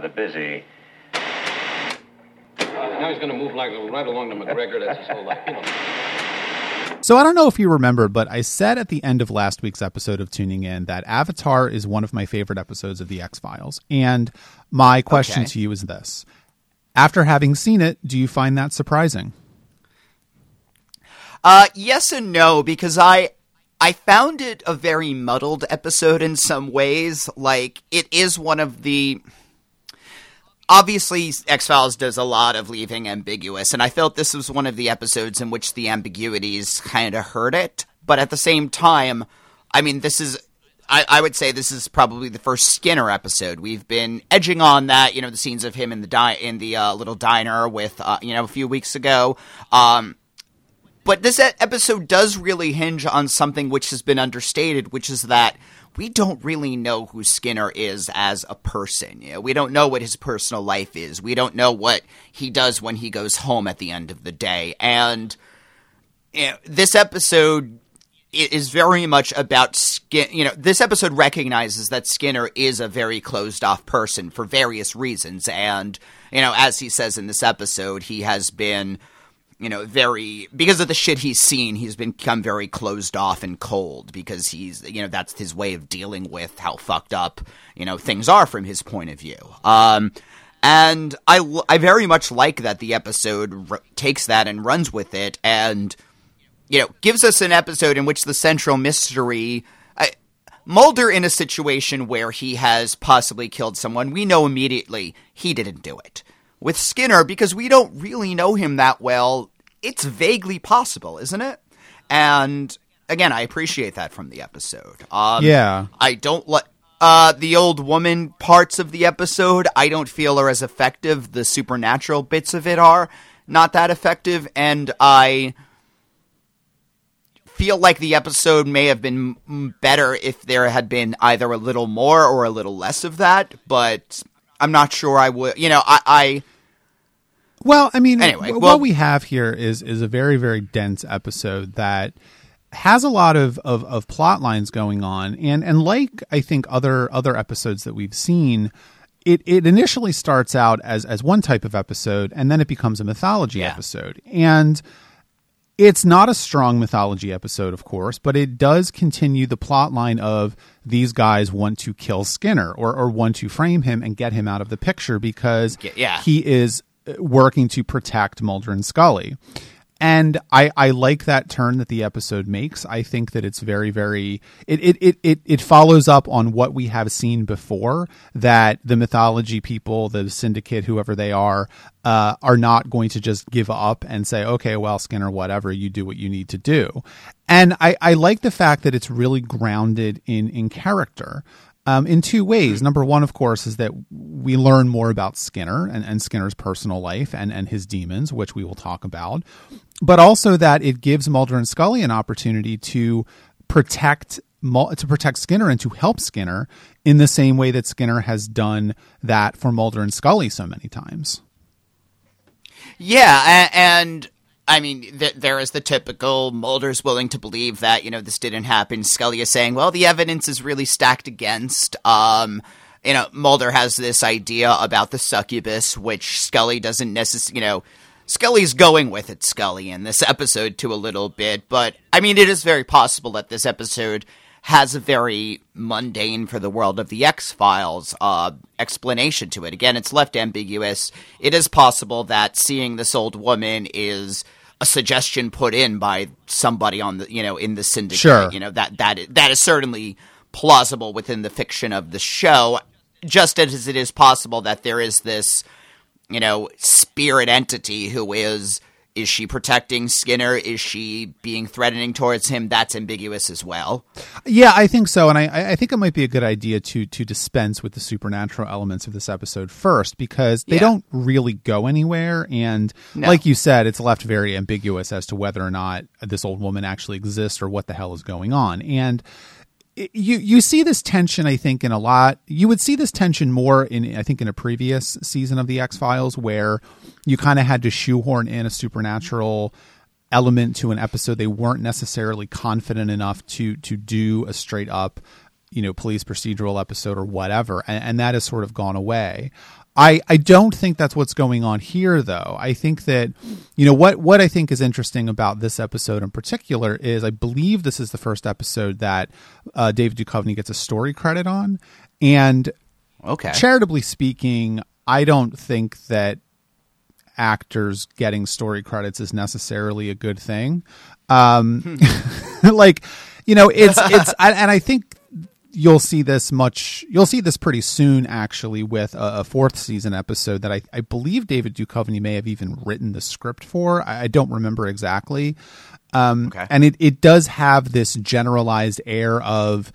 rather busy. Now he's going to move like right along to McGregor. That's his whole life, you know. So I don't know if you remember, but I said at the end of last week's episode of Tuning In that Avatar is one of my favorite episodes of The X Files. And my question Okay. to you is this After having seen it, do you find that surprising? Uh, yes and no, because I I found it a very muddled episode in some ways. Like it is one of the obviously X Files does a lot of leaving ambiguous, and I felt this was one of the episodes in which the ambiguities kind of hurt it. But at the same time, I mean, this is. I, I would say this is probably the first Skinner episode. We've been edging on that, you know, the scenes of him in the di- in the uh, little diner with, uh, you know, a few weeks ago. Um, but this episode does really hinge on something which has been understated, which is that we don't really know who Skinner is as a person. You know, we don't know what his personal life is. We don't know what he does when he goes home at the end of the day. And you know, this episode is very much about Skin. You know, this episode recognizes that Skinner is a very closed off person for various reasons, and you know, as he says in this episode, he has been. You know, very because of the shit he's seen, he's become very closed off and cold because he's, you know, that's his way of dealing with how fucked up, you know, things are from his point of view. Um, and I I very much like that the episode r- takes that and runs with it and you know, gives us an episode in which the central mystery. Mulder in a situation where he has possibly killed someone, we know immediately he didn't do it. With Skinner, because we don't really know him that well, it's vaguely possible, isn't it? And again, I appreciate that from the episode. Um, Yeah. I don't like. Uh, the old woman parts of the episode, I don't feel are as effective. The supernatural bits of it are not that effective, and I feel like the episode may have been better if there had been either a little more or a little less of that. But I'm not sure I would. You know, I, I Well, I mean, Anyway, well- what we have here is is a very very dense episode that has a lot of, of, of plot lines going on, and and like I think other other episodes that we've seen, it it initially starts out as as one type of episode, and then it becomes a mythology Yeah. episode, and it's not a strong mythology episode, of course, but it does continue the plot line of these guys want to kill Skinner or, or want to frame him and get him out of the picture because Yeah. he is uh, working to protect Mulder and Scully. And I, I like that turn that the episode makes. I think that it's very, very it, it, it, it, it follows up on what we have seen before that the mythology people, the syndicate, whoever they are, uh, are not going to just give up and say, okay, well, Skinner, whatever, you do what you need to do. And I, I like the fact that it's really grounded in in character um, in two ways. Number one, of course, is that we learn more about Skinner and, and Skinner's personal life and, and his demons, which we will talk about, but also that it gives Mulder and Scully an opportunity to protect to protect Skinner and to help Skinner in the same way that Skinner has done that for Mulder and Scully so many times. Yeah, and I mean, th- there is the typical Mulder's willing to believe that you know this didn't happen. Scully is saying, "Well, the evidence is really stacked against." Um, you know, Mulder has this idea about the succubus, which Scully doesn't necessarily. You know, Scully's going with it, Scully, in this episode to a little bit, but I mean, it is very possible that this episode has a very mundane for the world of the X Files uh, explanation to it. Again, it's left ambiguous. It is possible that seeing this old woman is a suggestion put in by somebody on the you know in the syndicate. Sure. You know that that is, that is certainly plausible within the fiction of the show. Just as it is possible that there is this you know, spirit entity who is is she protecting Skinner? Is she being threatening towards him? That's ambiguous as well. Yeah, I think so, and I, I think it might be a good idea to to dispense with the supernatural elements of this episode first because they Yeah. don't really go anywhere, and No. like you said, it's left very ambiguous as to whether or not this old woman actually exists or what the hell is going on, and you you see this tension I think in a lot you would see this tension more in I think in a previous season of the X Files where you kind of had to shoehorn in a supernatural element to an episode they weren't necessarily confident enough to to do a straight up you know police procedural episode or whatever. And, and that has sort of gone away I, I don't think that's what's going on here, though. I think that, you know, what, what I think is interesting about this episode in particular is I believe this is the first episode that uh, David Duchovny gets a story credit on. And Okay. charitably speaking, I don't think that actors getting story credits is necessarily a good thing. Um, like, you know, it's it's, I- and I think you'll see this much. You'll see this pretty soon, actually, with a, a fourth season episode that I, I believe David Duchovny may have even written the script for. I, I don't remember exactly. Um, Okay. And it, it does have this generalized air of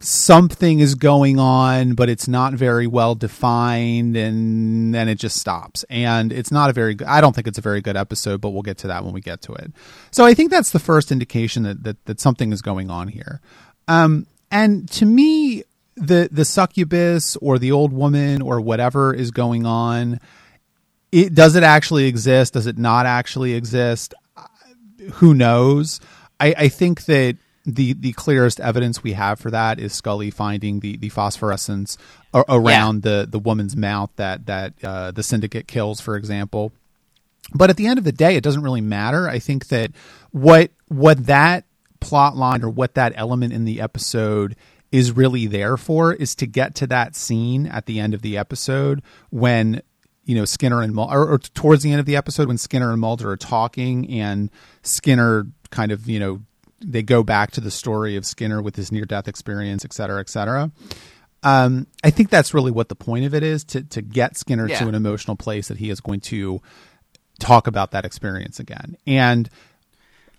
something is going on, but it's not very well defined, and then it just stops. And it's not a very good. I don't think it's a very good episode, but we'll get to that when we get to it. So I think that's the first indication that that, that something is going on here. Um, and to me, the the succubus or the old woman or whatever is going on. It does it actually exist? Does it not actually exist? who knows? I, I think that the the clearest evidence we have for that is Scully finding the the phosphorescence a- around the the woman's mouth that that uh, the syndicate kills, for example. But at the end of the day, it doesn't really matter. I think that what what that plot line or what that element in the episode is really there for is to get to that scene at the end of the episode when you know Skinner and Mulder, or, or towards the end of the episode when Skinner and Mulder are talking, and Skinner kind of you know they go back to the story of Skinner with his near death experience, et cetera, et cetera. Um, I think that's really what the point of it is to to get Skinner Yeah. to an emotional place that he is going to talk about that experience again. And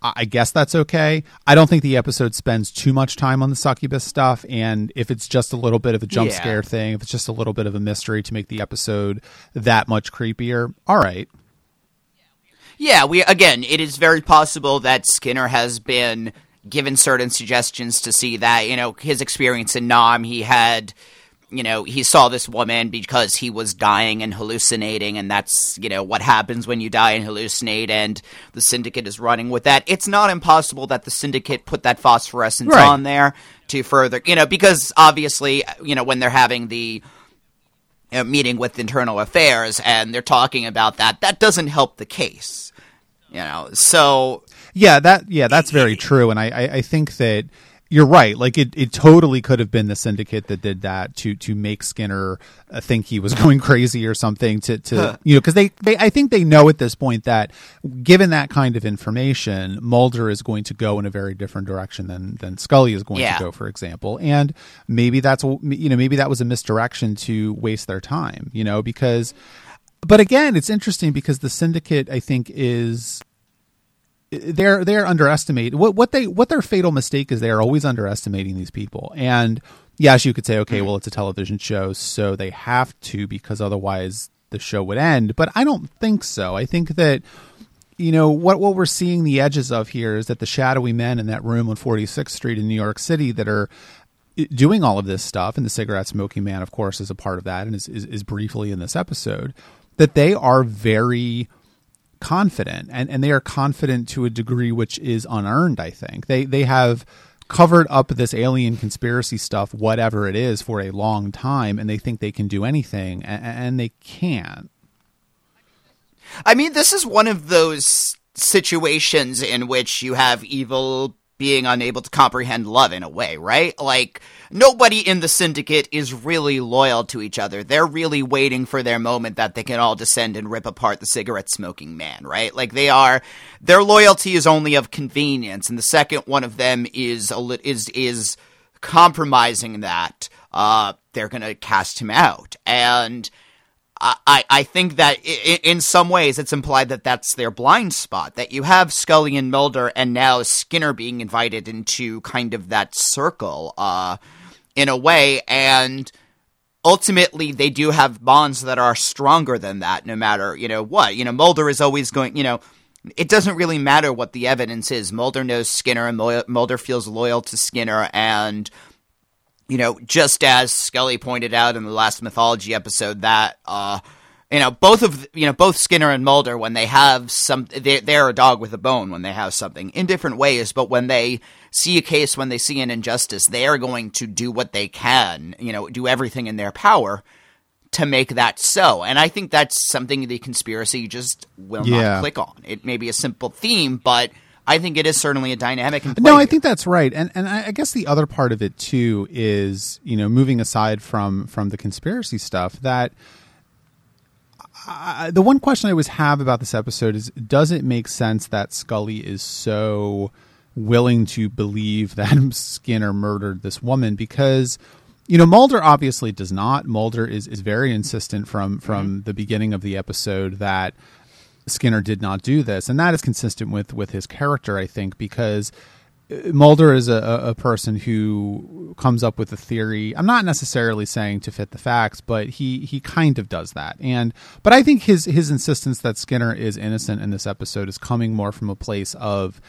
I guess that's okay. I don't think the episode spends too much time on the succubus stuff. And if it's just a little bit of a jump Yeah. scare thing, if it's just a little bit of a mystery to make the episode that much creepier, all right. Yeah, we again, it is very possible that Skinner has been given certain suggestions to see that, you know, his experience in Nam, he had you know, he saw this woman because he was dying and hallucinating, and that's, you know, what happens when you die and hallucinate, and the syndicate is running with that. It's not impossible that the syndicate put that phosphorescence Right. on there to further, you know, because obviously, you know, when they're having the uh, meeting with internal affairs and they're talking about that, that doesn't help the case. You know, so Yeah, that yeah, that's very true, and I, I, I think that you're right. Like it, it totally could have been the syndicate that did that to to make Skinner uh, think he was going crazy or something. To to you know, because they, they I think they know at this point that given that kind of information, Mulder is going to go in a very different direction than than Scully is going Yeah. to go, for example. And maybe that's you know maybe that was a misdirection to waste their time. You know, because but again, it's interesting because the syndicate I think is they're they're underestimating what what they what their fatal mistake is. They are always underestimating these people. And yes, you could say, okay, mm-hmm. well, it's a television show, so they have to because otherwise the show would end. But I don't think so. I think that you know what what we're seeing the edges of here is that the shadowy men in that room on 46th Street in New York City that are eh, doing all of this stuff, and the cigarette smoking man, of course, is a part of that, and is, is, is briefly in this episode. That they are very confident, and, and they are confident to a degree which is unearned. I think they they have covered up this alien conspiracy stuff, whatever it is, for a long time, and they think they can do anything, and, and they can't. I mean, this is one of those situations in which you have evil being unable to comprehend love in a way, right? Like, nobody in the syndicate is really loyal to each other. They're really waiting for their moment that they can all descend and rip apart the cigarette smoking man, right? Like, they are, their loyalty is only of convenience, and the second one of them is, is, is compromising that, uh, they're gonna cast him out. And, I, I think that in some ways it's implied that that's their blind spot. That you have Scully and Mulder, and now Skinner being invited into kind of that circle, uh, in a way, and ultimately they do have bonds that are stronger than that. No matter you know what, you know Mulder is always going. You know, it doesn't really matter what the evidence is. Mulder knows Skinner, and Mul- Mulder feels loyal to Skinner, and you know, just as Scully pointed out in the last mythology episode, that uh, you know, both of you know, both Skinner and Mulder, when they have some, they, they're a dog with a bone when they have something in different ways. But when they see a case, when they see an injustice, they are going to do what they can, you know, do everything in their power to make that so. And I think that's something the conspiracy just will Yeah. not click on. It may be a simple theme, but I think it is certainly a dynamic. No, I think that's right, and and I I guess the other part of it too is you know moving aside from from the conspiracy stuff that. I, the one question I always have about this episode is: Does it make sense that Scully is so willing to believe that Skinner murdered this woman? Because you know Mulder obviously does not. Mulder is is very insistent from from mm-hmm. the beginning of the episode that Skinner did not do this, and that is consistent with with his character, I think, because uh, Mulder is a, a a person who comes up with a theory. I'm not necessarily saying to fit the facts, but he he kind of does that. And but I think his his insistence that Skinner is innocent in this episode is coming more from a place of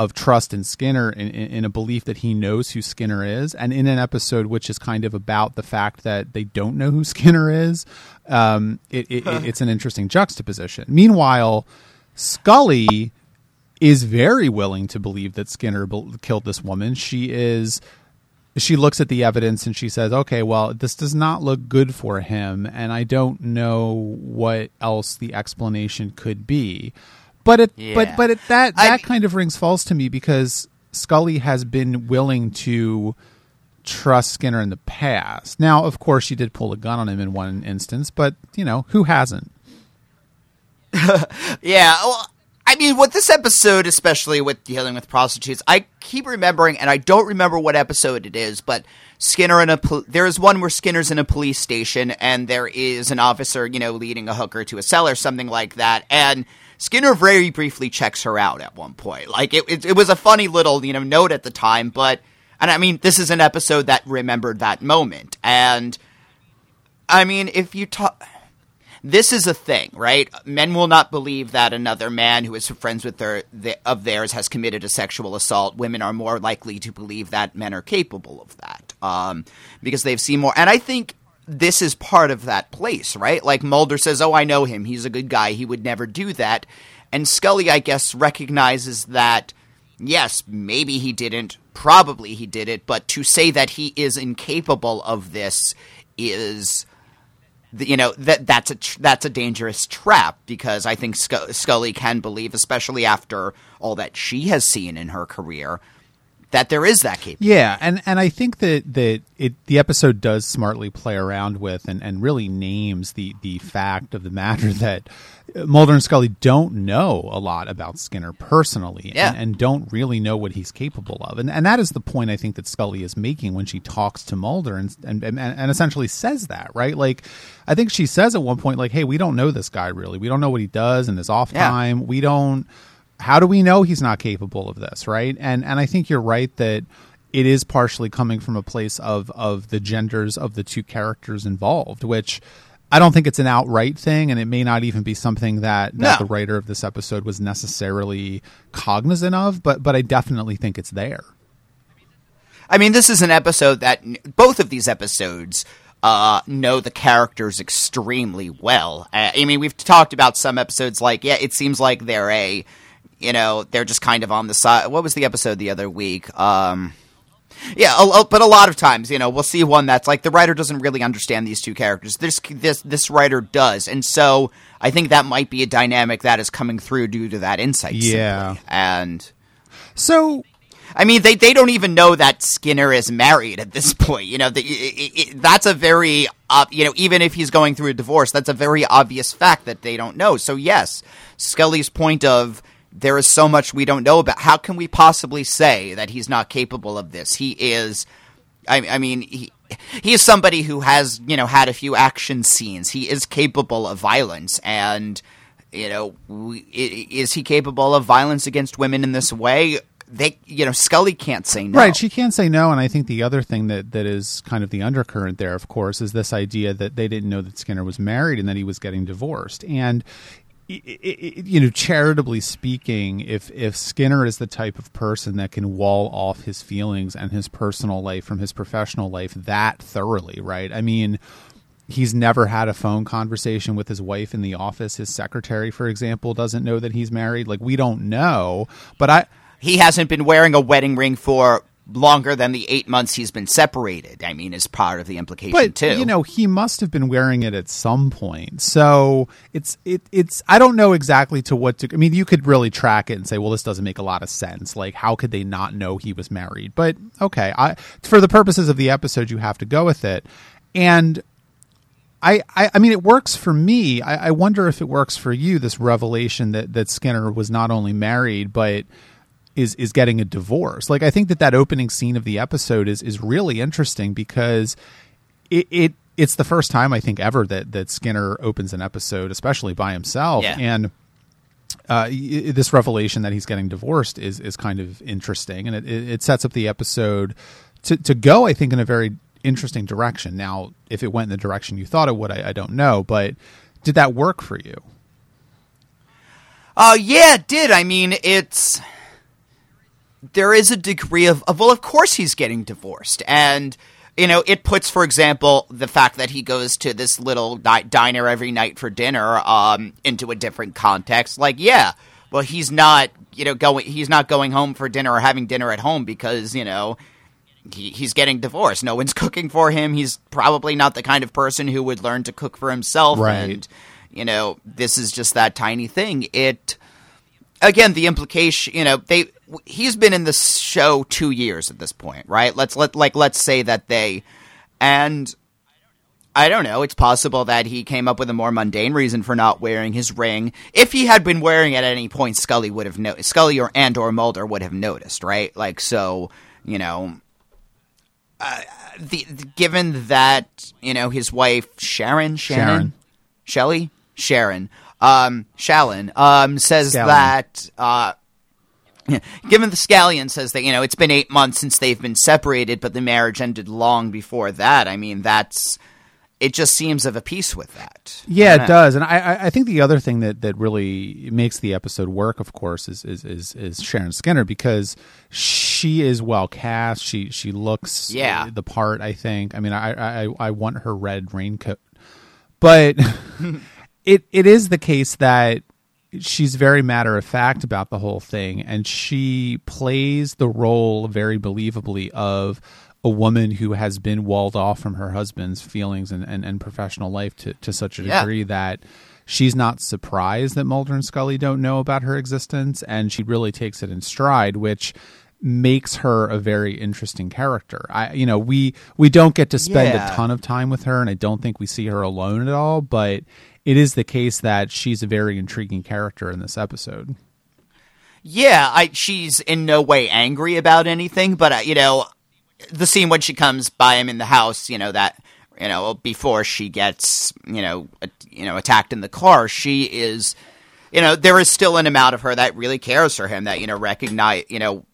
of trust in Skinner in, in, in a belief that he knows who Skinner is, and in an episode which is kind of about the fact that they don't know who Skinner is, um, it, it, it's an interesting juxtaposition. Meanwhile, Scully is very willing to believe that Skinner bel- killed this woman. She is she looks at the evidence and she says, "Okay, well, this does not look good for him, and I don't know what else the explanation could be." But it, but Yeah. but it, that I- that kind of rings false to me because Scully has been willing to trust Skinner in the past. Now, of course, she did pull a gun on him in one instance, but you know who hasn't? Yeah, well, I mean, with this episode, especially with dealing with prostitutes, I keep remembering, and I don't remember what episode it is, but Skinner in a pol- there is one where Skinner's in a police station, and there is an officer, you know, leading a hooker to a cell or something like that, and Skinner very briefly checks her out at one point. Like it, it, it was a funny little, you know, note at the time, but and I mean, this is an episode that remembered that moment, and I mean, if you talk this is a thing, right? Men will not believe that another man who is friends with their, the, of theirs has committed a sexual assault. Women are more likely to believe that men are capable of that um, because they've seen more. And I think this is part of that place, right? Like Mulder says, "Oh, I know him. He's a good guy. He would never do that." And Scully, I guess, recognizes that. Yes, maybe he didn't. Probably he did it. But to say that he is incapable of this is you know that that's a tr- that's a dangerous trap because I think Sc- Scully can believe, especially after all that she has seen in her career, that there is that capability. Yeah, and and I think that that it the episode does smartly play around with and, and really names the the fact of the matter that Mulder and Scully don't know a lot about Skinner personally, Yeah. and, and don't really know what he's capable of, and and that is the point I think that Scully is making when she talks to Mulder and and and, and essentially says that right, like I think she says at one point like, hey, we don't know this guy really, we don't know what he does in his off Yeah. time, we don't how do we know he's not capable of this right and and i think you're right that it is partially coming from a place of of the genders of the two characters involved which i don't think it's an outright thing and it may not even be something that that No. the writer of this episode was necessarily cognizant of but but i definitely think it's there I mean, this is an episode that both of these episodes uh, know the characters extremely well. Uh, I mean, we've talked about some episodes like, yeah, it seems like they're a, you know, they're just kind of on the side. What was the episode the other week? Um, yeah, a, a- but a lot of times, you know, we'll see one that's like the writer doesn't really understand these two characters. This this this writer does, and so I think that might be a dynamic that is coming through due to that insight. Yeah. simply. and so I mean, they, they don't even know that Skinner is married at this point. You know, the, it, it, that's a very, uh, you know, even if he's going through a divorce, that's a very obvious fact that they don't know. So, yes, Scully's point of there is so much we don't know about. How can we possibly say that he's not capable of this? He is. I, I mean, he he is somebody who has you know had a few action scenes. He is capable of violence, and you know, we, is he capable of violence against women in this way? They, you know, Scully can't say no. Right, she can't say no, and I think the other thing that that is kind of the undercurrent there, of course, is this idea that they didn't know that Skinner was married and that he was getting divorced. And you know, charitably speaking, if if Skinner is the type of person that can wall off his feelings and his personal life from his professional life that thoroughly, right? I mean, he's never had a phone conversation with his wife in the office. His secretary, for example, doesn't know that he's married. Like we don't know, but I he hasn't been wearing a wedding ring for longer than the eight months he's been separated. I mean, is part of the implication but too. you know he must have been wearing it at some point so it's it it's i don't know exactly to what to i mean you could really track it and say well this doesn't make a lot of sense like how could they not know he was married but okay i for the purposes of the episode you have to go with it and I, I, I mean, it works for me. I, I wonder if it works for you. This revelation that that Skinner was not only married, but is is getting a divorce. Like I think that that opening scene of the episode is is really interesting because it, it it's the first time I think ever that that Skinner opens an episode, especially by himself, Yeah. and uh, this revelation that he's getting divorced is is kind of interesting, and it, it sets up the episode to to go, I think, in a very interesting direction. Now, if it went in the direction you thought it would, I, I don't know, but did that work for you? Uh, yeah, it did. I mean, it's there is a degree of, of well, of course he's getting divorced, and you know, it puts, for example, the fact that he goes to this little di- diner every night for dinner um, into a different context. Like, yeah, well, he's not, you know, going he's not going home for dinner or having dinner at home because you know. He, he's getting divorced. No one's cooking for him. He's probably not the kind of person who would learn to cook for himself. Right. And you know, this is just that tiny thing. It again, the implication, you know, they he's been in the show 2 years at this point, right? Let's let like let's say that they and I don't know, it's possible that he came up with a more mundane reason for not wearing his ring. If he had been wearing it at any point, Scully would have noticed. Scully or and or Mulder would have noticed, right? Like so, you know, uh, the, the- given that you know his wife Sharon Shannon Sharon. Shelley Sharon um Shallon um says Scallion. that uh given the scallion says that you know it's been 8 months since they've been separated but the marriage ended long before that I mean that's it just seems of a piece with that Yeah, it know. does, and I, I- I think the other thing that, that really makes the episode work, of course, is, is is is Sharon Skinner because she is well cast. She she looks Yeah. Uh, the part. I think. I mean, I I, I want her red raincoat, but it it is the case that she's very matter of fact about the whole thing, and she plays the role very believably of a woman who has been walled off from her husband's feelings and, and, and professional life to, to such a Yeah. degree that she's not surprised that Mulder and Scully don't know about her existence, and she really takes it in stride, which makes her a very interesting character. I you know, we we don't get to spend Yeah. a ton of time with her and I don't think we see her alone at all, but it is the case that she's a very intriguing character in this episode. Yeah, I she's in no way angry about anything, but uh, you know, the scene when she comes by him in the house, you know that you know before she gets you know a, you know attacked in the car, she is you know there is still an amount of her that really cares for him that you know recognize you know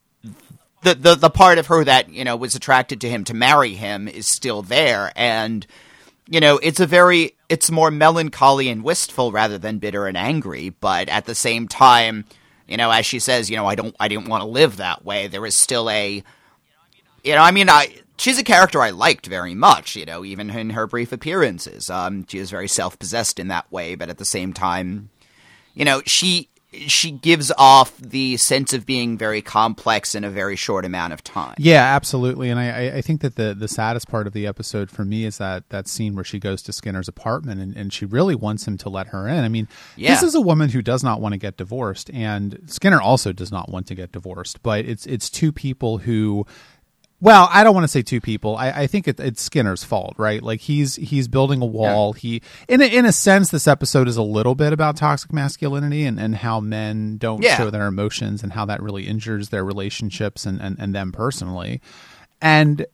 the the the part of her that you know was attracted to him to marry him is still there and you know it's a very it's more melancholy and wistful rather than bitter and angry but at the same time you know as she says you know I don't I didn't want to live that way. There is still a you know I mean I she's a character I liked very much you know even in her brief appearances. Um she is very self-possessed in that way but at the same time you know she she gives off the sense of being very complex in a very short amount of time Yeah, absolutely. And I, I- think that the, the saddest part of the episode for me is that that scene where she goes to Skinner's apartment and, and she really wants him to let her in. I mean, Yeah. this is a woman who does not want to get divorced, and Skinner also does not want to get divorced. But it's it's two people who. Well, I don't want to say two people. I, I think it, it's Skinner's fault, right? Like he's he's building a wall. He, in a, in a sense, this episode is a little bit about toxic masculinity and, and how men don't Yeah. show their emotions and how that really injures their relationships and, and, and them personally. And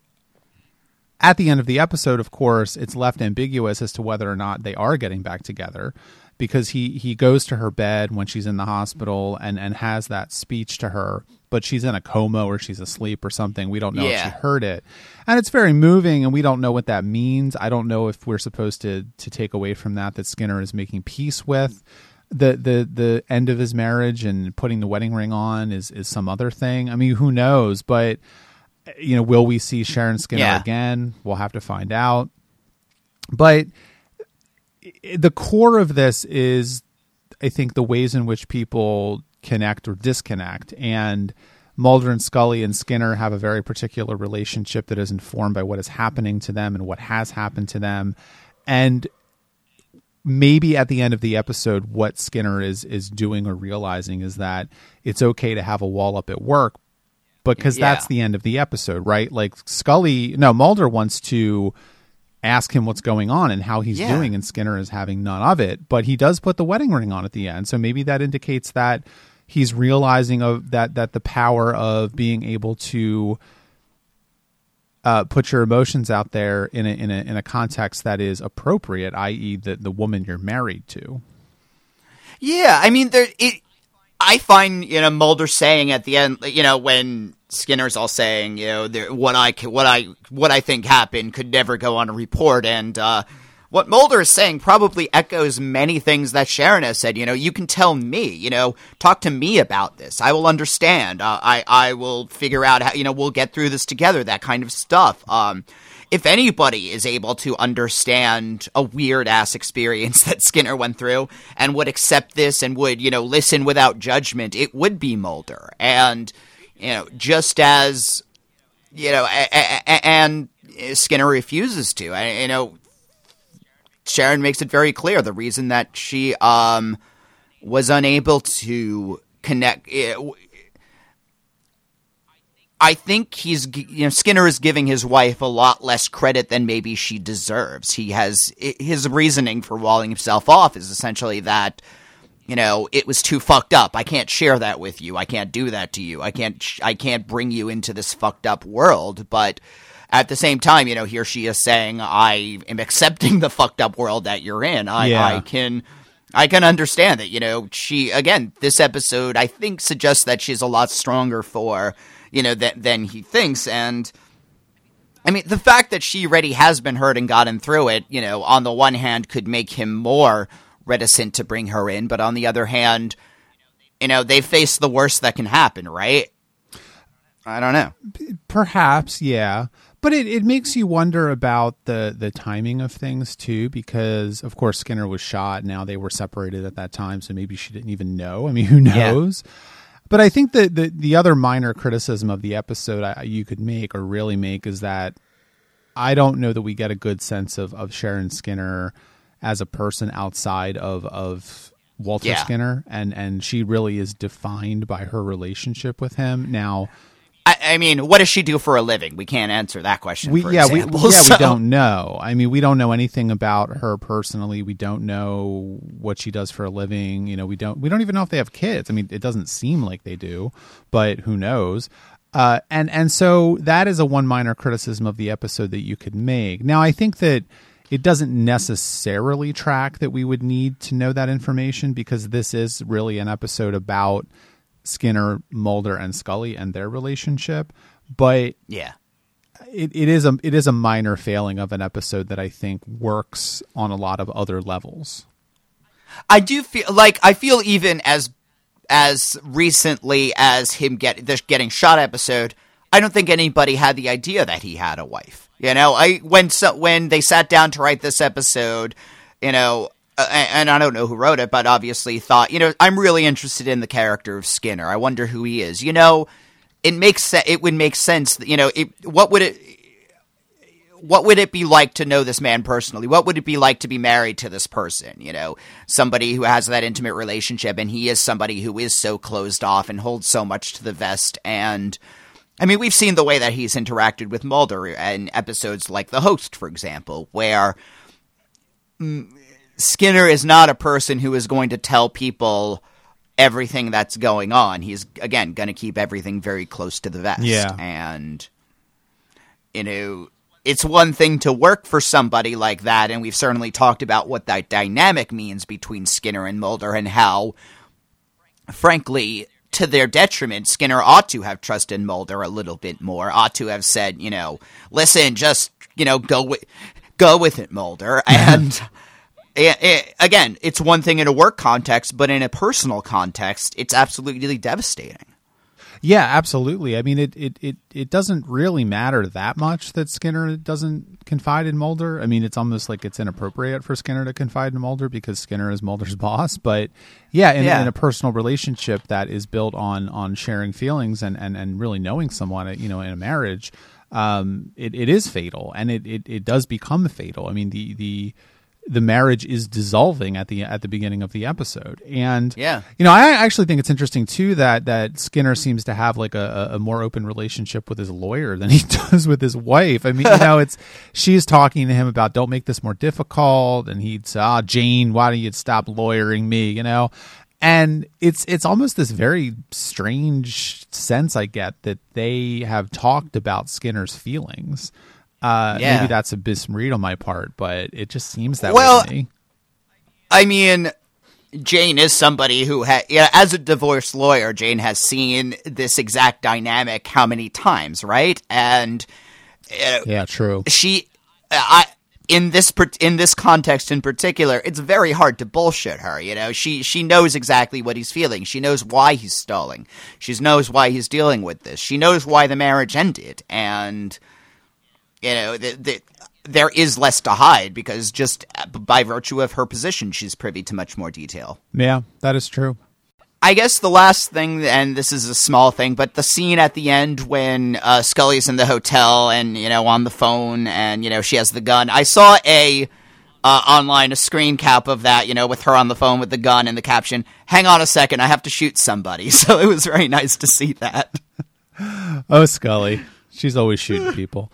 at the end of the episode, of course, it's left ambiguous as to whether or not they are getting back together because he, he goes to her bed when she's in the hospital and, and has that speech to her, but she's in a coma or she's asleep or something. We don't know if she heard it. And it's very moving and we don't know what that means. I don't know if we're supposed to, to take away from that that Skinner is making peace with the, the, the end of his marriage and putting the wedding ring on is, is some other thing. I mean, who knows? But you know, will we see Sharon Skinner Yeah. again? We'll have to find out. But the core of this is, I think, the ways in which people connect or disconnect. And Mulder and Scully and Skinner have a very particular relationship that is informed by what is happening to them and what has happened to them. And maybe at the end of the episode what Skinner is is doing or realizing is that it's okay to have a wall up at work because Yeah. that's the end of the episode, right? Like Scully, no, Mulder wants to ask him what's going on and how he's Yeah. doing and Skinner is having none of it, but he does put the wedding ring on at the end. So maybe that indicates that he's realizing of that that the power of being able to uh, put your emotions out there in a, in a in a context that is appropriate, i.e., the the woman you're married to. Yeah, I mean, there. It, I find you know Mulder saying at the end, you know, when Skinner's all saying, you know, there, what I what I what I think happened could never go on a report, and uh, what Mulder is saying probably echoes many things that Sharon has said. You know, you can tell me, you know, talk to me about this. I will understand. Uh, I I will figure out how. You know, we'll get through this together. That kind of stuff. Um, if anybody is able to understand a weird ass experience that Skinner went through and would accept this and would, you know, listen without judgment, it would be Mulder. And, you know, just as, you know, a- a- a- and Skinner refuses to. I, you know, Sharon makes it very clear the reason that she um was unable to connect. eh, I think he's, you know, Skinner is giving his wife a lot less credit than maybe she deserves. He has his reasoning for walling himself off is essentially that, you know, it was too fucked up. I can't share that with you. I can't do that to you. I can't, sh- I can't bring you into this fucked up world. But at the same time, you know, here she is saying, I am accepting the fucked up world that you're in. I, Yeah. I can. I can understand that, you know, she again, this episode I think suggests that she's a lot stronger for, you know, than than he thinks and I mean, the fact that she already has been hurt and gotten through it, you know, on the one hand could make him more reticent to bring her in, but on the other hand, you know, they face the worst that can happen, right? I don't know. Perhaps, yeah. But it, it makes you wonder about the, the timing of things too, because of course Skinner was shot. Now they were separated at that time, so maybe she didn't even know. I mean, who Yeah. knows? But I think that the the other minor criticism of the episode I, you could make or really make is that I don't know that we get a good sense of, of Sharon Skinner as a person outside of of Walter Yeah. Skinner, and and she really is defined by her relationship with him. Now, I, I mean, what does she do for a living? We can't answer that question. we for yeah example, we yeah so- we don't know. I mean, we don't know anything about her personally. We don't know what she does for a living. You know, we don't we don't even know if they have kids. I mean, it doesn't seem like they do, but who knows? Uh, and and so that is a one minor criticism of the episode that you could make. Now, I think that it doesn't necessarily track that we would need to know that information because this is really an episode about Skinner, Mulder, and Scully and their relationship. But Yeah. it, it is a it is a minor failing of an episode that I think works on a lot of other levels. I do feel like I feel even as as recently as him get the getting shot episode, I don't think anybody had the idea that he had a wife. You know, I when so, when they sat down to write this episode, you know, uh, and I don't know who wrote it, but obviously thought, you know, I'm really interested in the character of Skinner. I wonder who he is. You know, it makes se- it would make sense. You know, it, what would it what would it be like to know this man personally? What would it be like to be married to this person? You know, somebody who has that intimate relationship, and he is somebody who is so closed off and holds so much to the vest. And I mean, we've seen the way that he's interacted with Mulder in episodes like The Host, for example, where mm, Skinner is not a person who is going to tell people everything that's going on. He's again going to keep everything very close to the vest. Yeah. and you know, it's one thing to work for somebody like that, and we've certainly talked about what that dynamic means between Skinner and Mulder and how, frankly, to their detriment, Skinner ought to have trusted Mulder a little bit more, ought to have said, you know, listen, just, you know, go with, go with it, Mulder. And eh, eh, again, it's one thing in a work context, but in a personal context, it's absolutely devastating. Yeah, absolutely. I mean, it, it, it, it doesn't really matter that much that Skinner doesn't confide in Mulder. I mean, it's almost like it's inappropriate for Skinner to confide in Mulder because Skinner is Mulder's boss. But yeah, in, Yeah. in a personal relationship that is built on on sharing feelings and, and, and really knowing someone, you know, in a marriage, um, it, it is fatal and it, it, it does become fatal. I mean, the the the marriage is dissolving at the at the beginning of the episode and Yeah. you know, I actually think it's interesting too that that Skinner seems to have like a, a more open relationship with his lawyer than he does with his wife. I mean, you know, it's she's talking to him about don't make this more difficult, and he'd say, "Ah, Jane, why don't you stop lawyering me?" You know, and it's it's almost this very strange sense I get that they have talked about Skinner's feelings. Uh, Yeah. Maybe that's a misread on my part, but it just seems that Well, way to me. I mean, Jane is somebody who ha yeah, as a divorce lawyer, Jane has seen this exact dynamic how many times, right? And uh, Yeah, true. she, I, in this per- in this context in particular, it's very hard to bullshit her. You know, she she knows exactly what he's feeling. She knows why he's stalling. She knows why he's dealing with this. She knows why the marriage ended, and you know, the, there is less to hide because just by virtue of her position, she's privy to much more detail. Yeah, that is true. I guess the last thing, and this is a small thing, but the scene at the end when uh, Scully's in the hotel and you know on the phone, and you know she has the gun. I saw a uh, online a screen cap of that, you know, with her on the phone with the gun and the caption, "Hang on a second, I have to shoot somebody." So it was very nice to see that. Oh, Scully. She's always shooting people.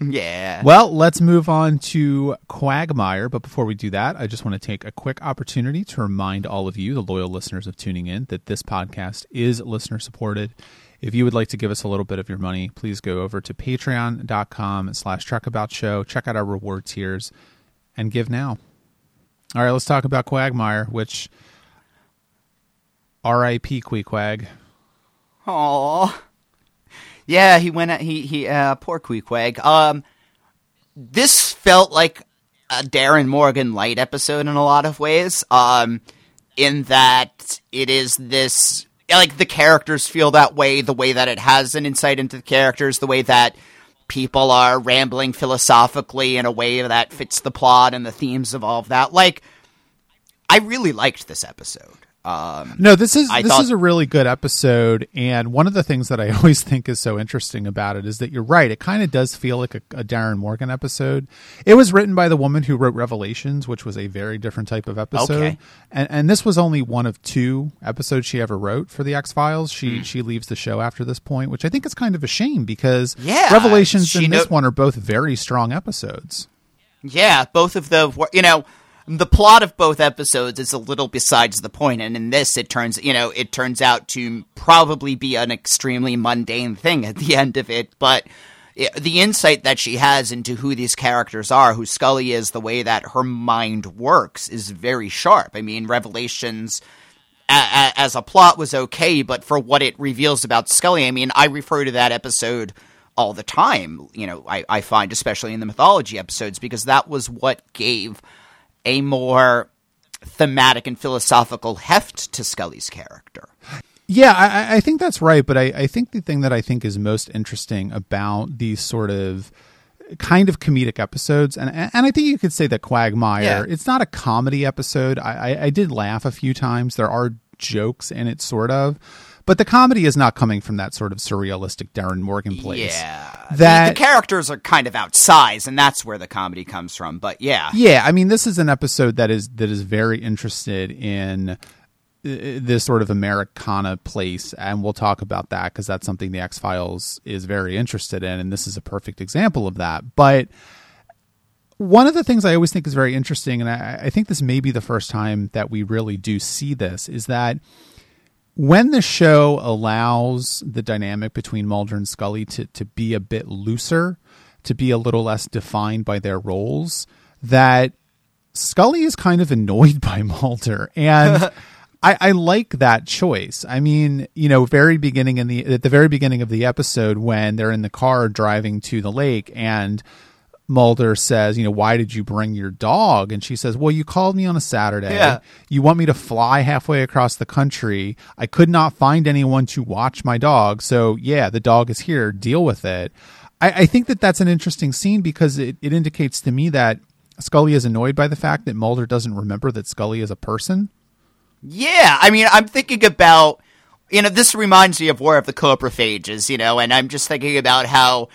yeah. Well, let's move on to Quagmire. But before we do that, I just want to take a quick opportunity to remind all of you, the loyal listeners of Tuning In, that this podcast is listener supported. If you would like to give us a little bit of your money, please go over to patreon.com slash truckabout show. Check out our reward tiers and give now. All right, let's talk about Quagmire, which R.I.P. Queequeg. Aw. Yeah, he went. At, He he. Uh, poor Queequeg. Um, this felt like a Darin Morgan light episode in a lot of ways. Um, in that it is this like the characters feel that way, the way that it has an insight into the characters, the way that people are rambling philosophically in a way that fits the plot and the themes of all of that. Like, I really liked this episode. Um, No, this is I this thought- is a really good episode, and one of the things that I always think is so interesting about it is that you're right. It kind of does feel like a, a Darin Morgan episode. It was written by the woman who wrote Revelations, which was a very different type of episode, Okay. and and this was only one of two episodes she ever wrote for the X Files. She she leaves the show after this point, which I think is kind of a shame because Yeah, Revelations and this one are both very strong episodes. Yeah, both of the you know the plot of both episodes is a little besides the point, and in this it turns you know it turns out to probably be an extremely mundane thing at the end of it, but. the insight that she has into who these characters are, who Scully is, the way that her mind works is very sharp. I mean, Revelations a- a- as a plot was okay, but for what it reveals about Scully, I mean, I refer to that episode all the time. You know, I, I find, especially in the mythology episodes, because that was what gave a more thematic and philosophical heft to Scully's character. Yeah, I, I- think that's right. But I, I think the thing that I think is most interesting about these sort of kind of comedic episodes, and and I think you could say that Quagmire, Yeah. it's not a comedy episode. I, I, I did laugh a few times. There are jokes in it, sort of. But the comedy is not coming from that sort of surrealistic Darin Morgan place. Yeah. The- That the, characters are kind of outsized, and that's where the comedy comes from. But yeah. Yeah, I mean, this is an episode that is that is very interested in uh, this sort of Americana place, and we'll talk about that because that's something the X Files is very interested in, and this is a perfect example of that. But one of the things I always think is very interesting, and I, I think this may be the first time that we really do see this, is that when the show allows the dynamic between Mulder and Scully to, to be a bit looser, to be a little less defined by their roles, that Scully is kind of annoyed by Mulder. And I, I like that choice. I mean, you know, very beginning in the at the very beginning of the episode when they're in the car driving to the lake and Mulder says, you know, why did you bring your dog? And she says, well, you called me on a Saturday. Yeah. You want me to fly halfway across the country. I could not find anyone to watch my dog. So, yeah, the dog is here. Deal with it. I, I think that that's an interesting scene because it, it indicates to me that Scully is annoyed by the fact that Mulder doesn't remember that Scully is a person. Yeah, I mean, I'm thinking about, you know, this reminds me of War of the Coprophages, you know, and I'm just thinking about how,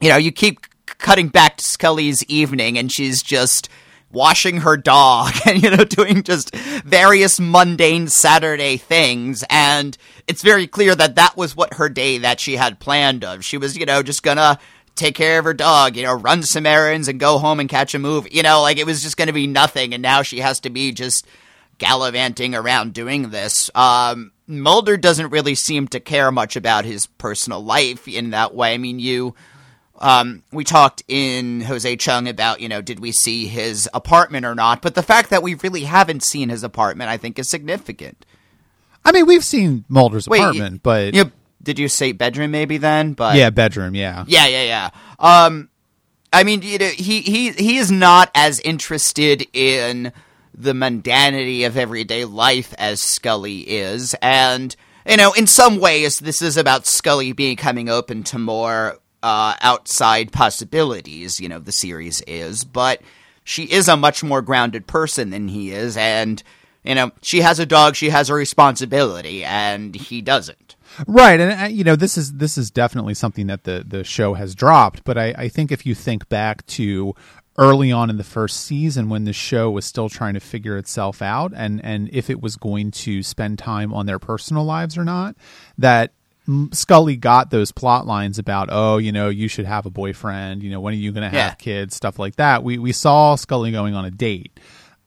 you know, you keep cutting back to Scully's evening and she's just washing her dog and, you know, doing just various mundane Saturday things. And it's very clear that that was what her day that she had planned of. She was, you know, just gonna take care of her dog, you know, run some errands and go home and catch a movie. You know, like it was just gonna be nothing. And now she has to be just gallivanting around doing this. Um, Mulder doesn't really seem to care much about his personal life in that way. I mean, you, um, we talked in Jose Chung about, you know, did we see his apartment or not? But the fact that we really haven't seen his apartment, I think, is significant. I mean, we've seen Mulder's Wait, apartment, y- but you did you say bedroom maybe then? But yeah, bedroom, yeah. yeah, yeah, yeah. Um, I mean, you know, he he he is not as interested in the mundanity of everyday life as Scully is, and you know, in some ways, this is about Scully becoming open to more uh, outside possibilities. You know, the series is, but she is a much more grounded person than he is, and you know, she has a dog, she has a responsibility, and he doesn't. Right, and uh, you know this is this is definitely something that the the show has dropped. But I, I think if you think back to early on in the first season when the show was still trying to figure itself out, and and if it was going to spend time on their personal lives or not, that Scully got those plot lines about oh you know you should have a boyfriend you know when are you going to have Yeah. kids stuff like that. We we saw Scully going on a date.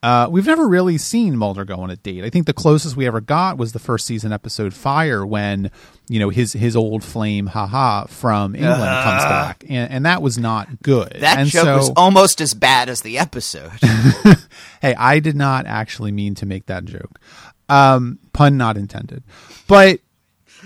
Uh, we've never really seen Mulder go on a date. I think the closest we ever got was the first season episode Fire, when you know his his old flame, haha, from England comes back, and, and that was not good. That and joke so, was almost as bad as the episode. hey, I did not actually mean to make that joke, um, pun not intended, but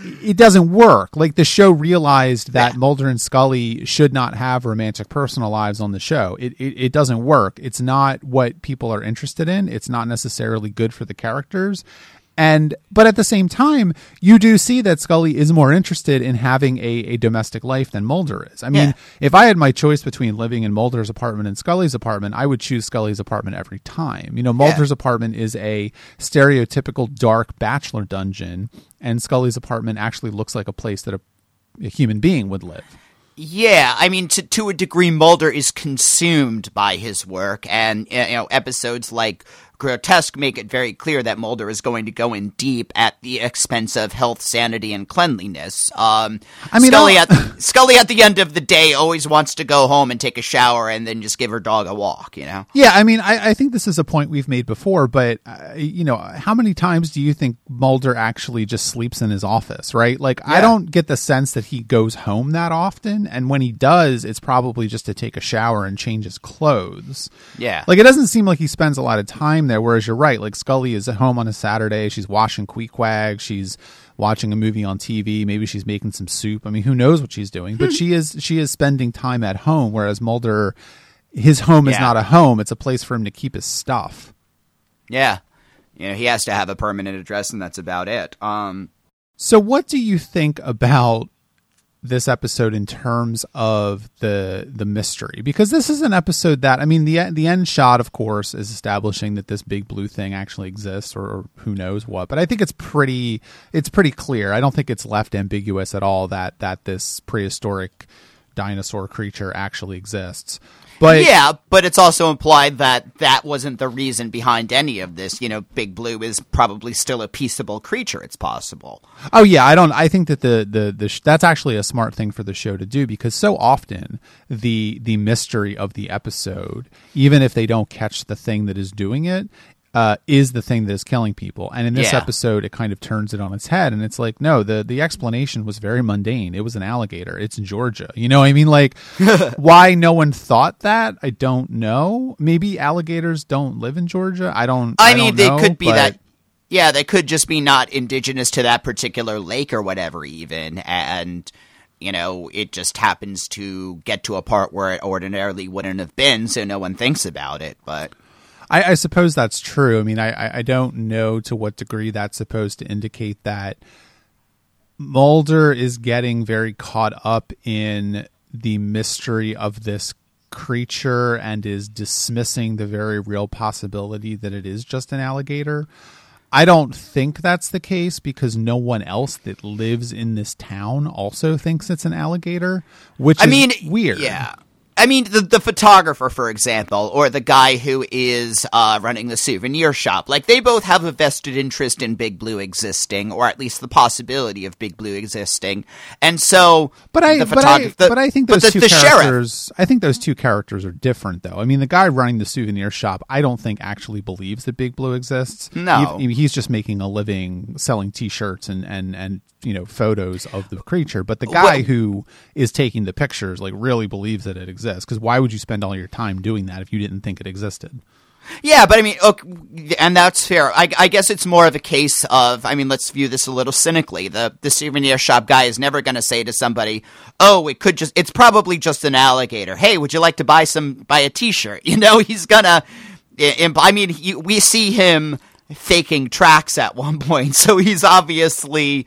it doesn't work. Like the show realized that Yeah. Mulder and Scully should not have romantic personal lives on the show. It, it it doesn't work. It's not what people are interested in. It's not necessarily good for the characters. And but at the same time, you do see that Scully is more interested in having a, a domestic life than Mulder is. I mean, Yeah. if I had my choice between living in Mulder's apartment and Scully's apartment, I would choose Scully's apartment every time. You know, Mulder's apartment is a stereotypical dark bachelor dungeon, and Scully's apartment actually looks like a place that a, a human being would live. Yeah, I mean, to to a degree, Mulder is consumed by his work, and you know, episodes like Grotesque make it very clear that Mulder is going to go in deep at the expense of health, sanity, and cleanliness. Um, I mean, Scully I'll- at Scully at the end of the day always wants to go home and take a shower and then just give her dog a walk. You know. Yeah, I mean, I, I think this is a point we've made before, but uh, you know, how many times do you think Mulder actually just sleeps in his office? Right? Like, I don't get the sense that he goes home that often, and when he does, it's probably just to take a shower and change his clothes. Yeah. Like, it doesn't seem like he spends a lot of time there. Whereas you're right, like Scully is at home on a Saturday, she's washing Queequeg, she's watching a movie on TV, maybe she's making some soup. I mean, who knows what she's doing? But she is she is spending time at home, whereas Mulder his home is Yeah. not a home it's a place for him to keep his stuff Yeah. You know, he has to have a permanent address, and that's about it. Um, so what do you think about this episode in terms of the the mystery. Because this is an episode that I mean the the end shot of course is establishing that this big blue thing actually exists or, or who knows what. But I think it's pretty it's pretty clear. I don't think it's left ambiguous at all that that this prehistoric dinosaur creature actually exists but yeah, but it's also implied that that wasn't the reason behind any of this. You know, Big Blue is probably still a peaceable creature. It's possible. Oh yeah, I don't. I think that the the the sh- that's actually a smart thing for the show to do because so often the the mystery of the episode, even if they don't catch the thing that is doing it, uh, is the thing that is killing people. And in this Yeah. episode, it kind of turns it on its head, and it's like, no, the the explanation was very mundane. It was an alligator. It's in Georgia. You know, what I mean, like, why no one thought that? I don't know. Maybe alligators don't live in Georgia. I don't. I, I mean, don't they know, could be but- that. Yeah, they could just be not indigenous to that particular lake or whatever, even. And You know, it just happens to get to a part where it ordinarily wouldn't have been, so no one thinks about it. But I, I suppose that's true. I mean, I, I- don't know to what degree that's supposed to indicate that Mulder is getting very caught up in the mystery of this creature and is dismissing the very real possibility that it is just an alligator. I don't think that's the case because no one else that lives in this town also thinks it's an alligator, which I is mean, weird. Yeah. I mean, the, the photographer, for example, or the guy who is uh, running the souvenir shop, like they both have a vested interest in Big Blue existing, or at least the possibility of Big Blue existing. And so, But I, the but I, the- but I think those the, two the sheriff, characters. I think those two characters are different, though. I mean, the guy running the souvenir shop, I don't think actually believes that Big Blue exists. No. He- he's just making a living selling T-shirts and and and you know photos of the creature. But the guy Well- who is taking the pictures like really believes that it exists. Because why would you spend all your time doing that if you didn't think it existed? Yeah, but I mean, okay, and that's fair. I, I guess it's more of a case of, I mean, let's view this a little cynically. The the souvenir shop guy is never going to say to somebody, "Oh, it could just, it's probably just an alligator." Hey, would you like to buy some, buy a T-shirt? You know, he's gonna. I mean, he, we see him faking tracks at one point, so he's obviously,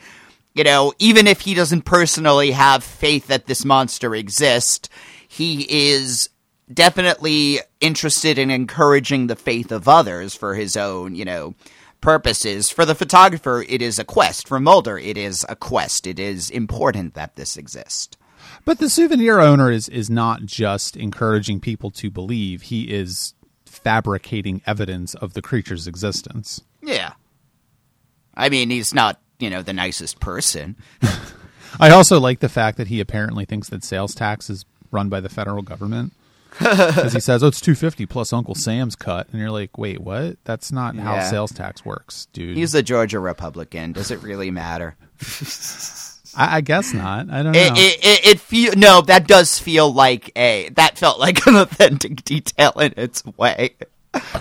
you know, even if he doesn't personally have faith that this monster exists, he is definitely interested in encouraging the faith of others for his own, you know, purposes. For the photographer, it is a quest. For Mulder, it is a quest. It is important that this exists. But the souvenir owner is is not just encouraging people to believe; he is fabricating evidence of the creature's existence. Yeah. I mean, he's not, you know, the nicest person. I also like the fact that he apparently thinks that sales tax is run by the federal government. Because he says, "Oh, it's two fifty plus Uncle Sam's cut," and you're like, "Wait, what? That's not how Yeah. sales tax works, dude." He's a Georgia Republican. Does it really matter? I, I guess not. I don't know. It, it, it, it feel no, that does feel like a that felt like an authentic detail in its way.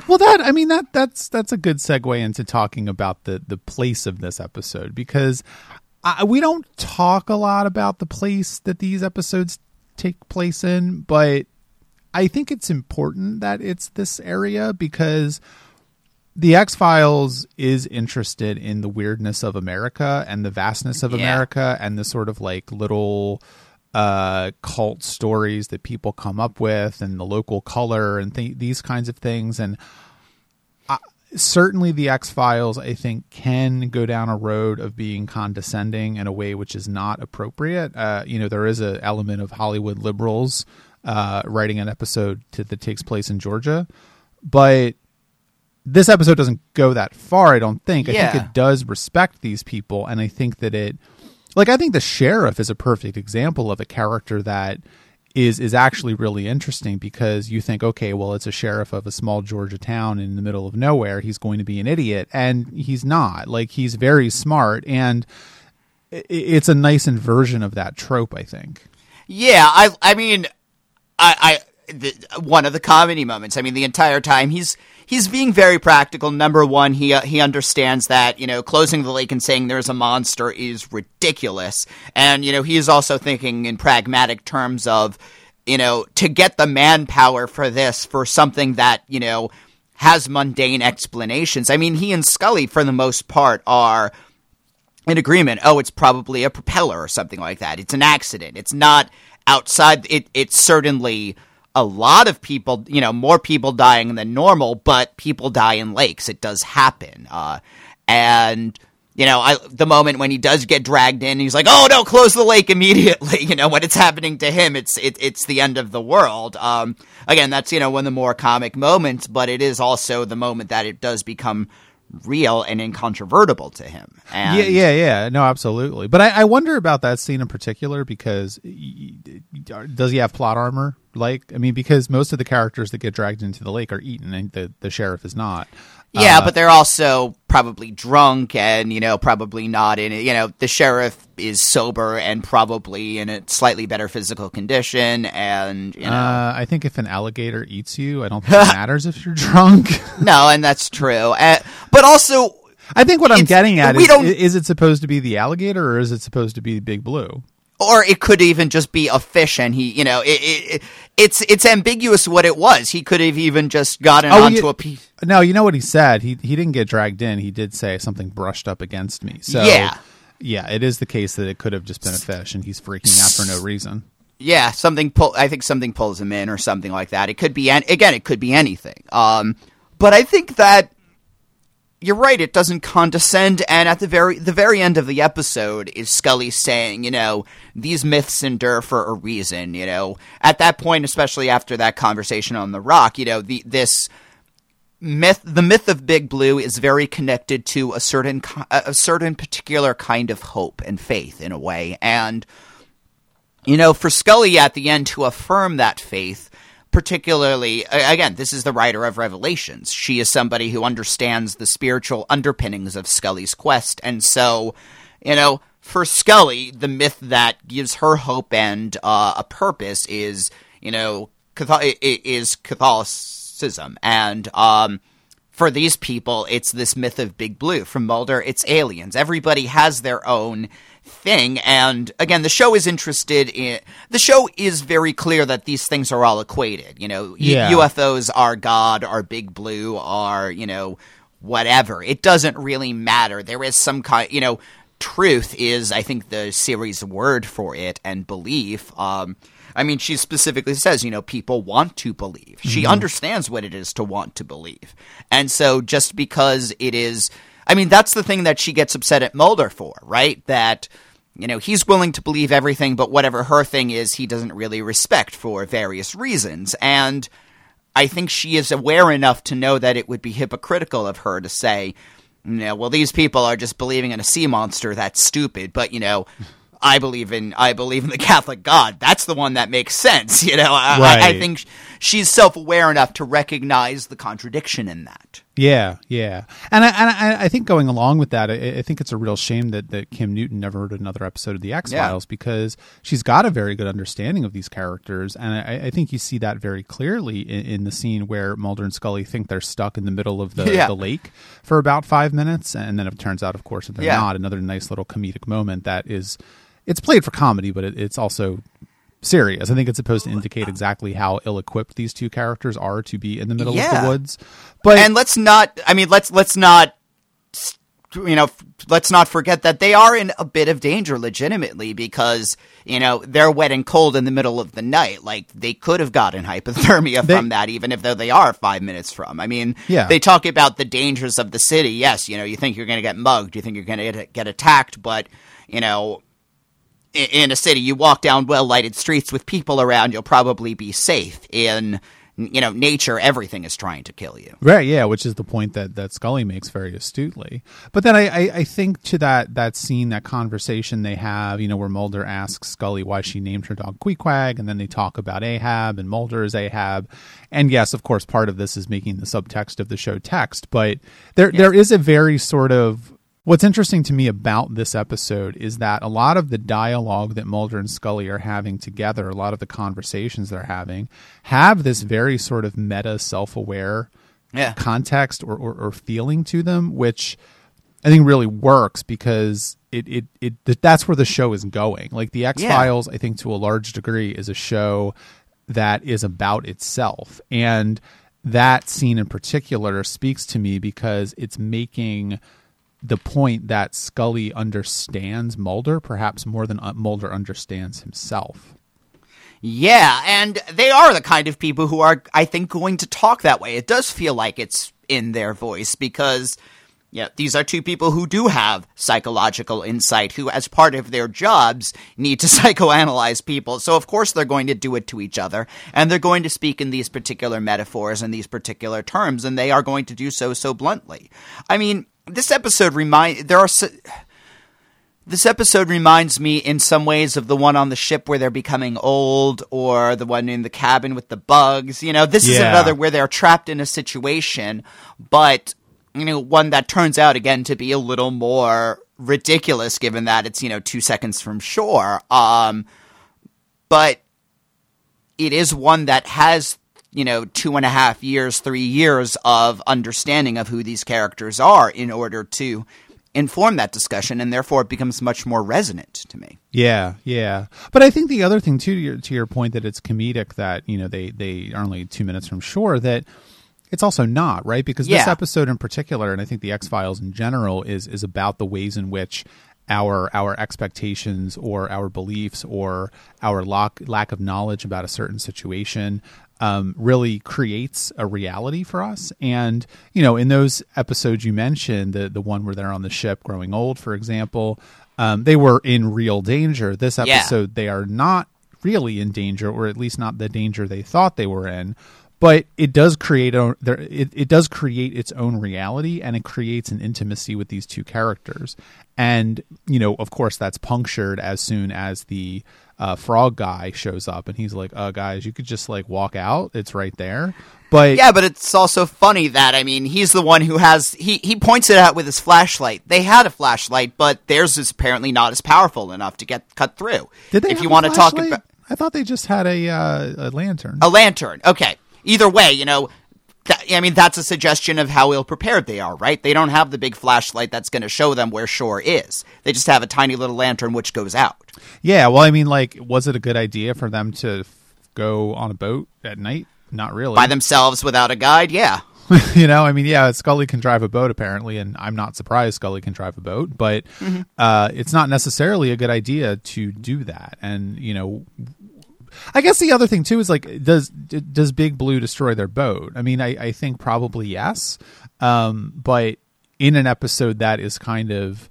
well, that I mean that that's that's a good segue into talking about the the place of this episode because I, we don't talk a lot about the place that these episodes take place in, but I think it's important that it's this area because the X Files is interested in the weirdness of America and the vastness of Yeah. America and the sort of like little uh, cult stories that people come up with and the local color and th- these kinds of things. And certainly the X Files, I think, can go down a road of being condescending in a way which is not appropriate. Uh, you know, there is an element of Hollywood liberals uh, writing an episode to, that takes place in Georgia, but this episode doesn't go that far. I don't think. I Yeah. think it does respect these people, and I think that it, like, I think the sheriff is a perfect example of a character that is is actually really interesting because you think, okay, well, it's a sheriff of a small Georgia town in the middle of nowhere. He's going to be an idiot, and he's not. Like, he's very smart, and it's a nice inversion of that trope. I think. Yeah, I I mean, I I the, one of the comedy moments. I mean, the entire time he's he's being very practical. Number one, he uh, he understands that you know closing the lake and saying there's a monster is ridiculous, and you know he is also thinking in pragmatic terms of you know to get the manpower for this for something that you know has mundane explanations. I mean, he and Scully for the most part are in agreement. Oh, it's probably a propeller or something like that. It's an accident. It's not outside. It, it's certainly a lot of people, you know, more people dying than normal, but people die in lakes. It does happen. Uh, and, you know, I, the moment when he does get dragged in, he's like, oh no, close the lake immediately. You know, when it's happening to him, it's, it, it's the end of the world. Um, again, that's, you know, one of the more comic moments, but it is also the moment that it does become real and incontrovertible to him. And yeah, yeah, yeah. No, absolutely. But I, I wonder about that scene in particular because does he have plot armor? Like, I mean, because most of the characters that get dragged into the lake are eaten, and the the sheriff is not. Yeah, Uh, but they're also probably drunk and, you know, probably not in it. You know, the sheriff is sober and probably in a slightly better physical condition. And, you know, Uh, I think if an alligator eats you, I don't think it matters if you're drunk. no, and that's true. Uh, but also, I think what I'm getting at we is, don't- is it supposed to be the alligator or is it supposed to be Big Blue? Or it could even just be a fish and he you know it, it, it's it's ambiguous what it was he could have even just gotten Oh, onto you- a piece No, you know what he said. He he didn't get dragged in. He did say something brushed up against me. So Yeah. yeah, it is the case that it could have just been a fish, and he's freaking out for no reason. yeah something pull i think something pulls him in or something like that it could be an, again it could be anything um but i think that you're right it doesn't condescend and at the very the very end of the episode is scully saying you know these myths endure for a reason you know. At that point especially after that conversation on the rock you know the this myth the myth of big blue is very connected to a certain a a certain particular kind of hope and faith in a way. And you know, for Scully at the end to affirm that faith, particularly, again, this is the writer of Revelations. She is somebody who understands the spiritual underpinnings of Scully's quest. And so, you know, for Scully, the myth that gives her hope and uh, a purpose is, you know, Cathol- i- i- is Catholicism. And, um, for these people, it's this myth of Big Blue. From Mulder, it's aliens. Everybody has their own thing. And again, the show is interested in. The show is very clear that these things are all equated. You know, Yeah. UFOs are God, are Big Blue, are, you know, whatever. It doesn't really matter. There is some kind, you know, truth is, I think, the series word for it, and belief. Um, I mean, she specifically says, you know, people want to believe. She mm-hmm. understands what it is to want to believe. And so just because it is, I mean, that's the thing that she gets upset at Mulder for, right? That, you know, he's willing to believe everything, but whatever her thing is, he doesn't really respect for various reasons. And I think she is aware enough to know that it would be hypocritical of her to say, you know, well, these people are just believing in a sea monster. That's stupid. But you know, I believe in I believe in the Catholic God. That's the one that makes sense. You know, I, I, I think she's self aware enough to recognize the contradiction in that. Yeah, yeah, and I, and I, I think going along with that, I, I think it's a real shame that, that Kim Newton never wrote another episode of the X Files because she's got a very good understanding of these characters, and I, I think you see that very clearly in, in the scene where Mulder and Scully think they're stuck in the middle of the, Yeah. the lake for about five minutes, and then it turns out, of course, that they're Yeah. not. Another nice little comedic moment that is, it's played for comedy, but it, it's also serious. I think it's supposed to indicate exactly how ill-equipped these two characters are to be in the middle of the woods. But and let's not i mean let's let's not you know, let's not forget that they are in a bit of danger legitimately because you know they're wet and cold in the middle of the night like they could have gotten hypothermia They- from that even if though they are five minutes from i mean Yeah. they talk about the dangers of the city yes you know you think you're going to get mugged you think you're going to get, attacked but you know in a city you walk down well lighted streets with people around you'll probably be safe in you know nature everything is trying to kill you Right, yeah, which is the point that, that Scully makes very astutely. But then I, I, I think to that that scene, that conversation they have, you know, where Mulder asks Scully why she named her dog Queequeg, and then they talk about Ahab and Mulder is Ahab. And yes, of course, part of this is making the subtext of the show text, but there there is a very sort of What's interesting to me about this episode is that a lot of the dialogue that Mulder and Scully are having together, a lot of the conversations they're having, have this very sort of meta, self aware Yeah. context or, or, or feeling to them, which I think really works because it, it, it that's where the show is going. Like the X Files, I think to a large degree is a show that is about itself. And that scene in particular speaks to me because it's making the point that Scully understands Mulder perhaps more than uh, Mulder understands himself. Yeah, and they are the kind of people who are, I think, going to talk that way. It does feel like it's in their voice because, yeah, these are two people who do have psychological insight, who, as part of their jobs, need to psychoanalyze people. So, of course, they're going to do it to each other, and they're going to speak in these particular metaphors and these particular terms, and they are going to do so so bluntly. I mean, this episode remind there are. So, this episode reminds me in some ways of the one on the ship where they're becoming old or the one in the cabin with the bugs. You know, this is another where they're trapped in a situation, but, you know, one that turns out again to be a little more ridiculous given that it's, you know, two seconds from shore. Um, but it is one that has you know two and a half years three years of understanding of who these characters are in order to inform that discussion, and therefore it becomes much more resonant to me. Yeah, yeah. But I think the other thing too, to your, to your point that it's comedic that you know they they are only two minutes from shore that it's also not right because this episode in particular, and I think the X Files in general is is about the ways in which our our expectations or our beliefs or our lack lack of knowledge about a certain situation um, really creates a reality for us. And you know, in those episodes you mentioned, the the one where they're on the ship growing old, for example, um, they were in real danger. This Yeah. episode, they are not really in danger, or at least not the danger they thought they were in. But it does create a, it, it does create its own reality, and it creates an intimacy with these two characters. And you know, of course, that's punctured as soon as the uh, frog guy shows up, and he's like, "Uh, guys, you could just like walk out; it's right there." But Yeah, but it's also funny that I mean he's the one who has he he points it out with his flashlight. They had a flashlight, but theirs is apparently not as powerful enough to get cut through. did they? If you want to talk about I thought they just had a uh, a lantern. a lantern, okay. Either way, you know, that, I mean that's a suggestion of how ill prepared they are, right? They don't have the big flashlight that's going to show them where shore is. They just have a tiny little lantern which goes out. Yeah, well, I mean, like, was it a good idea for them to f- go on a boat at night? Not really. By themselves without a guide, yeah. you know, I mean, yeah, Scully can drive a boat apparently, and I'm not surprised Scully can drive a boat, but uh, it's not necessarily a good idea to do that. And you know, I guess the other thing too is like, does does Big Blue destroy their boat? I mean, I, I think probably yes, um, but in an episode that is kind of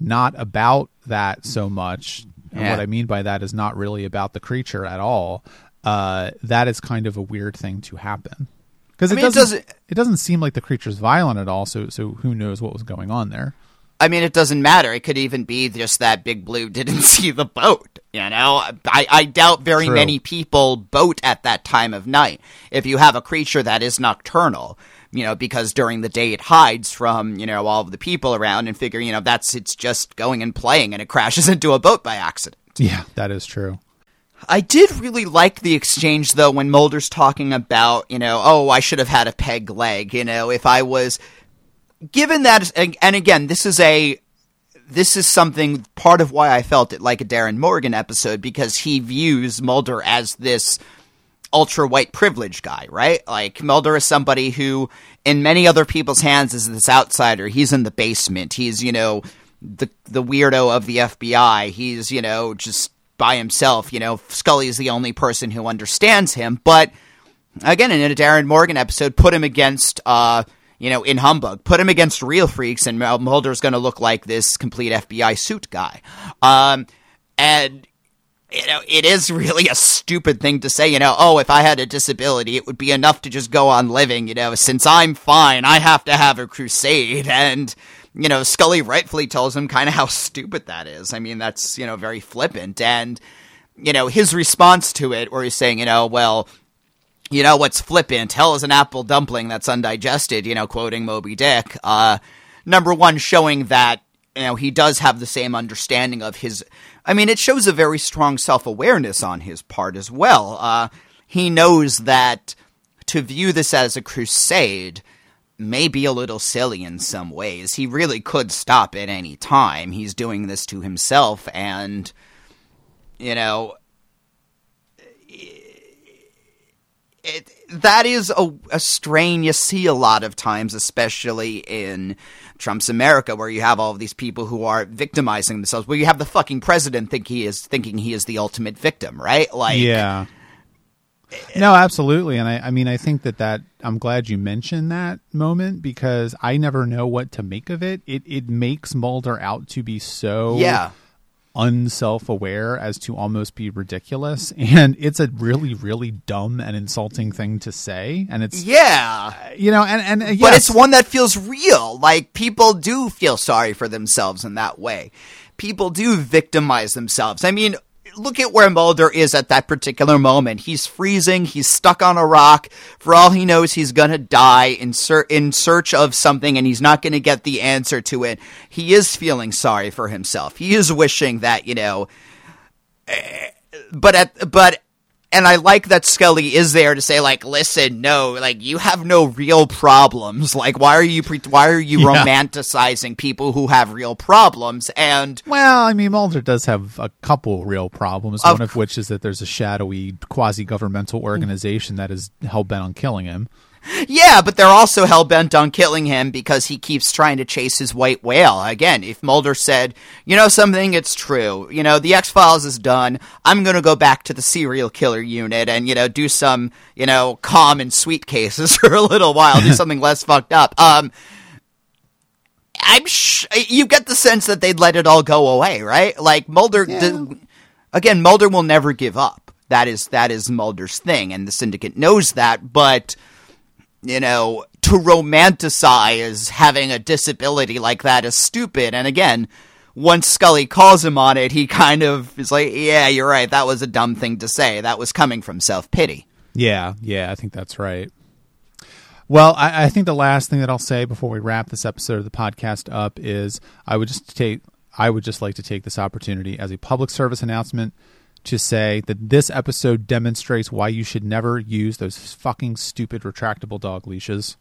not about that so much. And what I mean by that is not really about the creature at all. Uh, that is kind of a weird thing to happen because it, mean, it doesn't, doesn't- it doesn't seem like the creature's violent at all. So so who knows what was going on there? I mean, it doesn't matter. It could even be just that Big Blue didn't see the boat. You know, I, I doubt very True. many people boat at that time of night. If you have a creature that is nocturnal, you know, because during the day it hides from, you know, all of the people around and figure, you know, that's, it's just going and playing and it crashes into a boat by accident. Yeah, that is true. I did really like the exchange though when Mulder's talking about, you know, oh, I should have had a peg leg, you know, if I was given that and again, this is a this is something part of why I felt it like a Darin Morgan episode because he views Mulder as this ultra white privilege guy, right? Like Mulder is somebody who in many other people's hands is this outsider. He's in the basement. He's, you know, the the weirdo of the FBI. He's, you know, just by himself, you know, Scully is the only person who understands him, but again in a Darin Morgan episode put him against uh you know, in Humbug, put him against real freaks, and Mul- Mulder's going to look like this complete FBI suit guy. Um, and you know, it is really a stupid thing to say, you know, oh, if I had a disability, it would be enough to just go on living, you know, since I'm fine, I have to have a crusade. And, you know, Scully rightfully tells him kind of how stupid that is. I mean, that's, you know, very flippant. And, you know, his response to it, where he's saying, you know, well, you know what's flippant? Hell is an apple dumpling that's undigested, you know, quoting Moby Dick. Uh, number one, showing that, you know, he does have the same understanding of his. I mean, it shows a very strong self awareness on his part as well. Uh, he knows that to view this as a crusade may be a little silly in some ways. He really could stop at any time. He's doing this to himself, and, you know, it, that is a, a strain you see a lot of times, especially in Trump's America, where you have all of these people who are victimizing themselves. Where you have the fucking president think he is thinking he is the ultimate victim, right? Like, Yeah. No, absolutely, and I, I mean, I think that that I'm glad you mentioned that moment because I never know what to make of it. It it makes Mulder out to be so yeah, unself-aware as to almost be ridiculous, and it's a really really dumb and insulting thing to say, and it's yeah. you know, and and uh, But it's one that feels real. Like people do feel sorry for themselves in that way. People do victimize themselves. I mean, look at where Mulder is at that particular moment. He's freezing. He's stuck on a rock. For all he knows, he's gonna die in ser- in search of something, and he's not gonna get the answer to it. He is feeling sorry for himself. He is wishing that you know. eh, But at but and I like that Scully is there to say like, listen, no, like you have no real problems. Like, why are you pre- why are you Yeah. romanticizing people who have real problems? And Well, I mean, Mulder does have a couple real problems. Of one of which is that there's a shadowy quasi-governmental organization that is hell bent on killing him. Yeah, but they're also hell bent on killing him because he keeps trying to chase his white whale. Again, if Mulder said, you know something, it's true. You know, the X Files is done. I'm gonna go back to the serial killer unit and you know do some you know calm and sweet cases for a little while, do something less fucked up. Um. I'm sh- you get the sense that they'd let it all go away, right? Like Mulder, d- again, Mulder will never give up. That is that is Mulder's thing, and the syndicate knows that. But you know, to romanticize having a disability like that is stupid. And again, once Scully calls him on it, he kind of is like, "Yeah, you're right. That was a dumb thing to say. That was coming from self pity." Yeah, yeah, I think that's right. Well, I, I think the last thing that I'll say before we wrap this episode of the podcast up is I would just take I would just like to take this opportunity as a public service announcement to say that this episode demonstrates why you should never use those fucking stupid retractable dog leashes.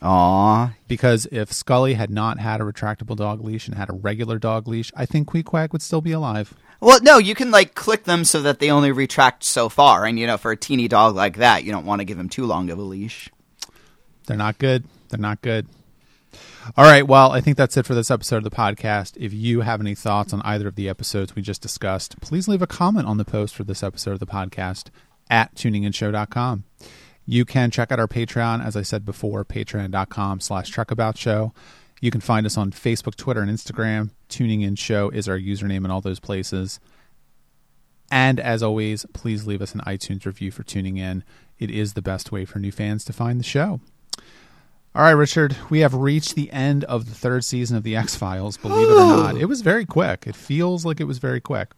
Aww. Because if Scully had not had a retractable dog leash and had a regular dog leash, I think Queequeg would still be alive. Well, no, you can like click them so that they only retract so far, and you know, for a teeny dog like that, you don't want to give him too long of a leash. They're not good. They're not good. All right. Well, I think that's it for this episode of the podcast. If you have any thoughts on either of the episodes we just discussed, please leave a comment on the post for this episode of the podcast at tuninginshow.com. You can check out our Patreon, as I said before, patreon.com slash truckaboutshow. You can find us on Facebook, Twitter, and Instagram. Tuning In Show is our username in all those places. And as always, please leave us an iTunes review for tuning in. It is the best way for new fans to find the show. All right, Richard, we have reached the end of the third season of The X Files, believe it or oh. not. It was very quick. It feels like it was very quick.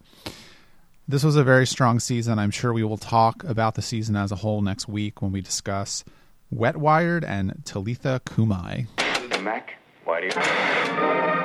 This was a very strong season. I'm sure we will talk about the season as a whole next week when we discuss Wet Wired and Talitha Cumi. Mac, why do you...